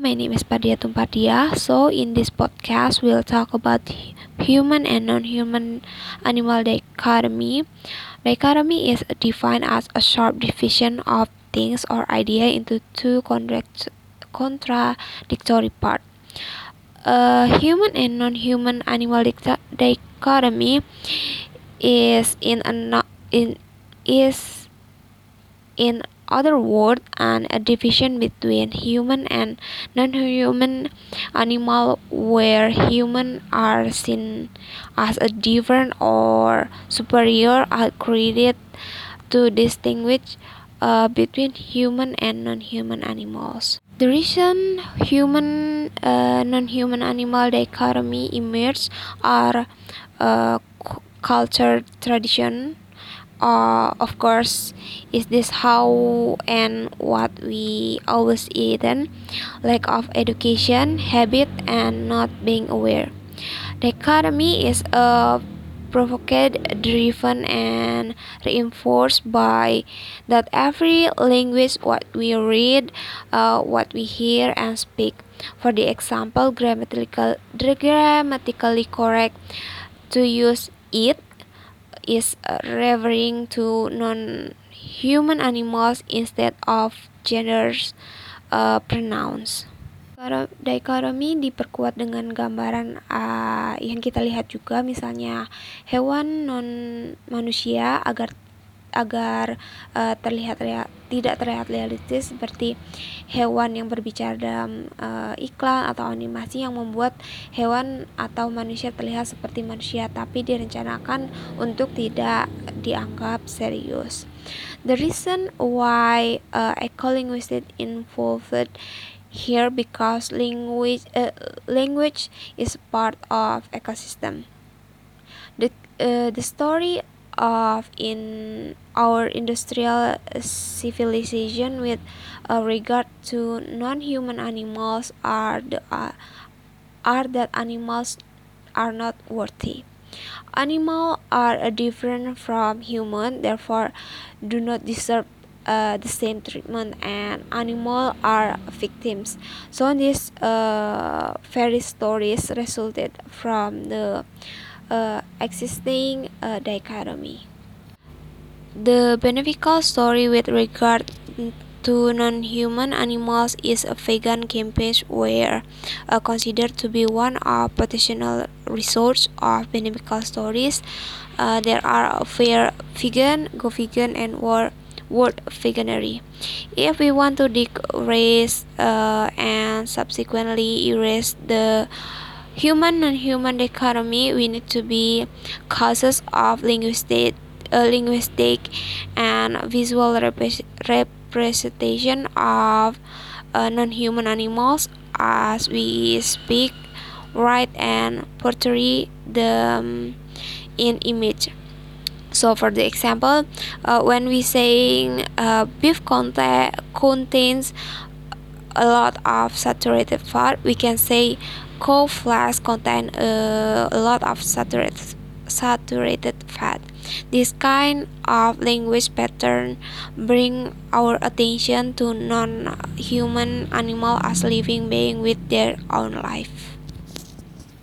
My name is Padia Tumpadia. So, in this podcast, we'll talk about human and non human animal dichotomy. Dichotomy is defined as a sharp division of things or idea into two contradictory parts. A human and non human animal dichotomy is in a in is in other words and a division between human and non-human animal where human are seen as a different or superior are created to distinguish uh, between human and non-human animals. The reason human uh, non-human animal dichotomy emerged are uh, culture tradition uh, of course is this how and what we always eaten lack of education habit and not being aware. Dichotomy is a provoked driven and reinforced by that every language what we read uh, what we hear and speak. For the example grammatical grammatically correct to use it is referring to non-human animals instead of genders uh, pronouns. Dichotomy diperkuat dengan gambaran uh, yang kita lihat juga misalnya hewan non manusia agar agar uh, terlihat tidak terlihat realistis seperti hewan yang berbicara dalam uh, iklan atau animasi yang membuat hewan atau manusia terlihat seperti manusia tapi direncanakan untuk tidak dianggap serius. The reason why uh, ecolinguistics involved here because language uh, language is part of ecosystem. The uh, the story of in our industrial civilization with uh, regard to non-human animals are the uh, are that animals are not worthy. Animals are different from human therefore do not deserve uh, the same treatment and animals are victims. So these uh, fairy stories resulted from the uh, existing uh, dichotomy. The beneficial story with regard to non-human animals is a vegan campaign where uh, considered to be one of potential resource of beneficial stories. Uh, there are fair vegan, go vegan, and war word Veganuary. If we want to decrease uh, and subsequently erase the human and human dichotomy we need to be cautious of linguistic uh, linguistic and visual representation of uh, non-human animals as we speak write and portray them in image. So for the example uh, when we saying uh, beef conta- contains a lot of saturated fat we can say cow flesh contain a, a lot of saturated saturated fat. This kind of language pattern bring our attention to non-human animal as living being with their own life.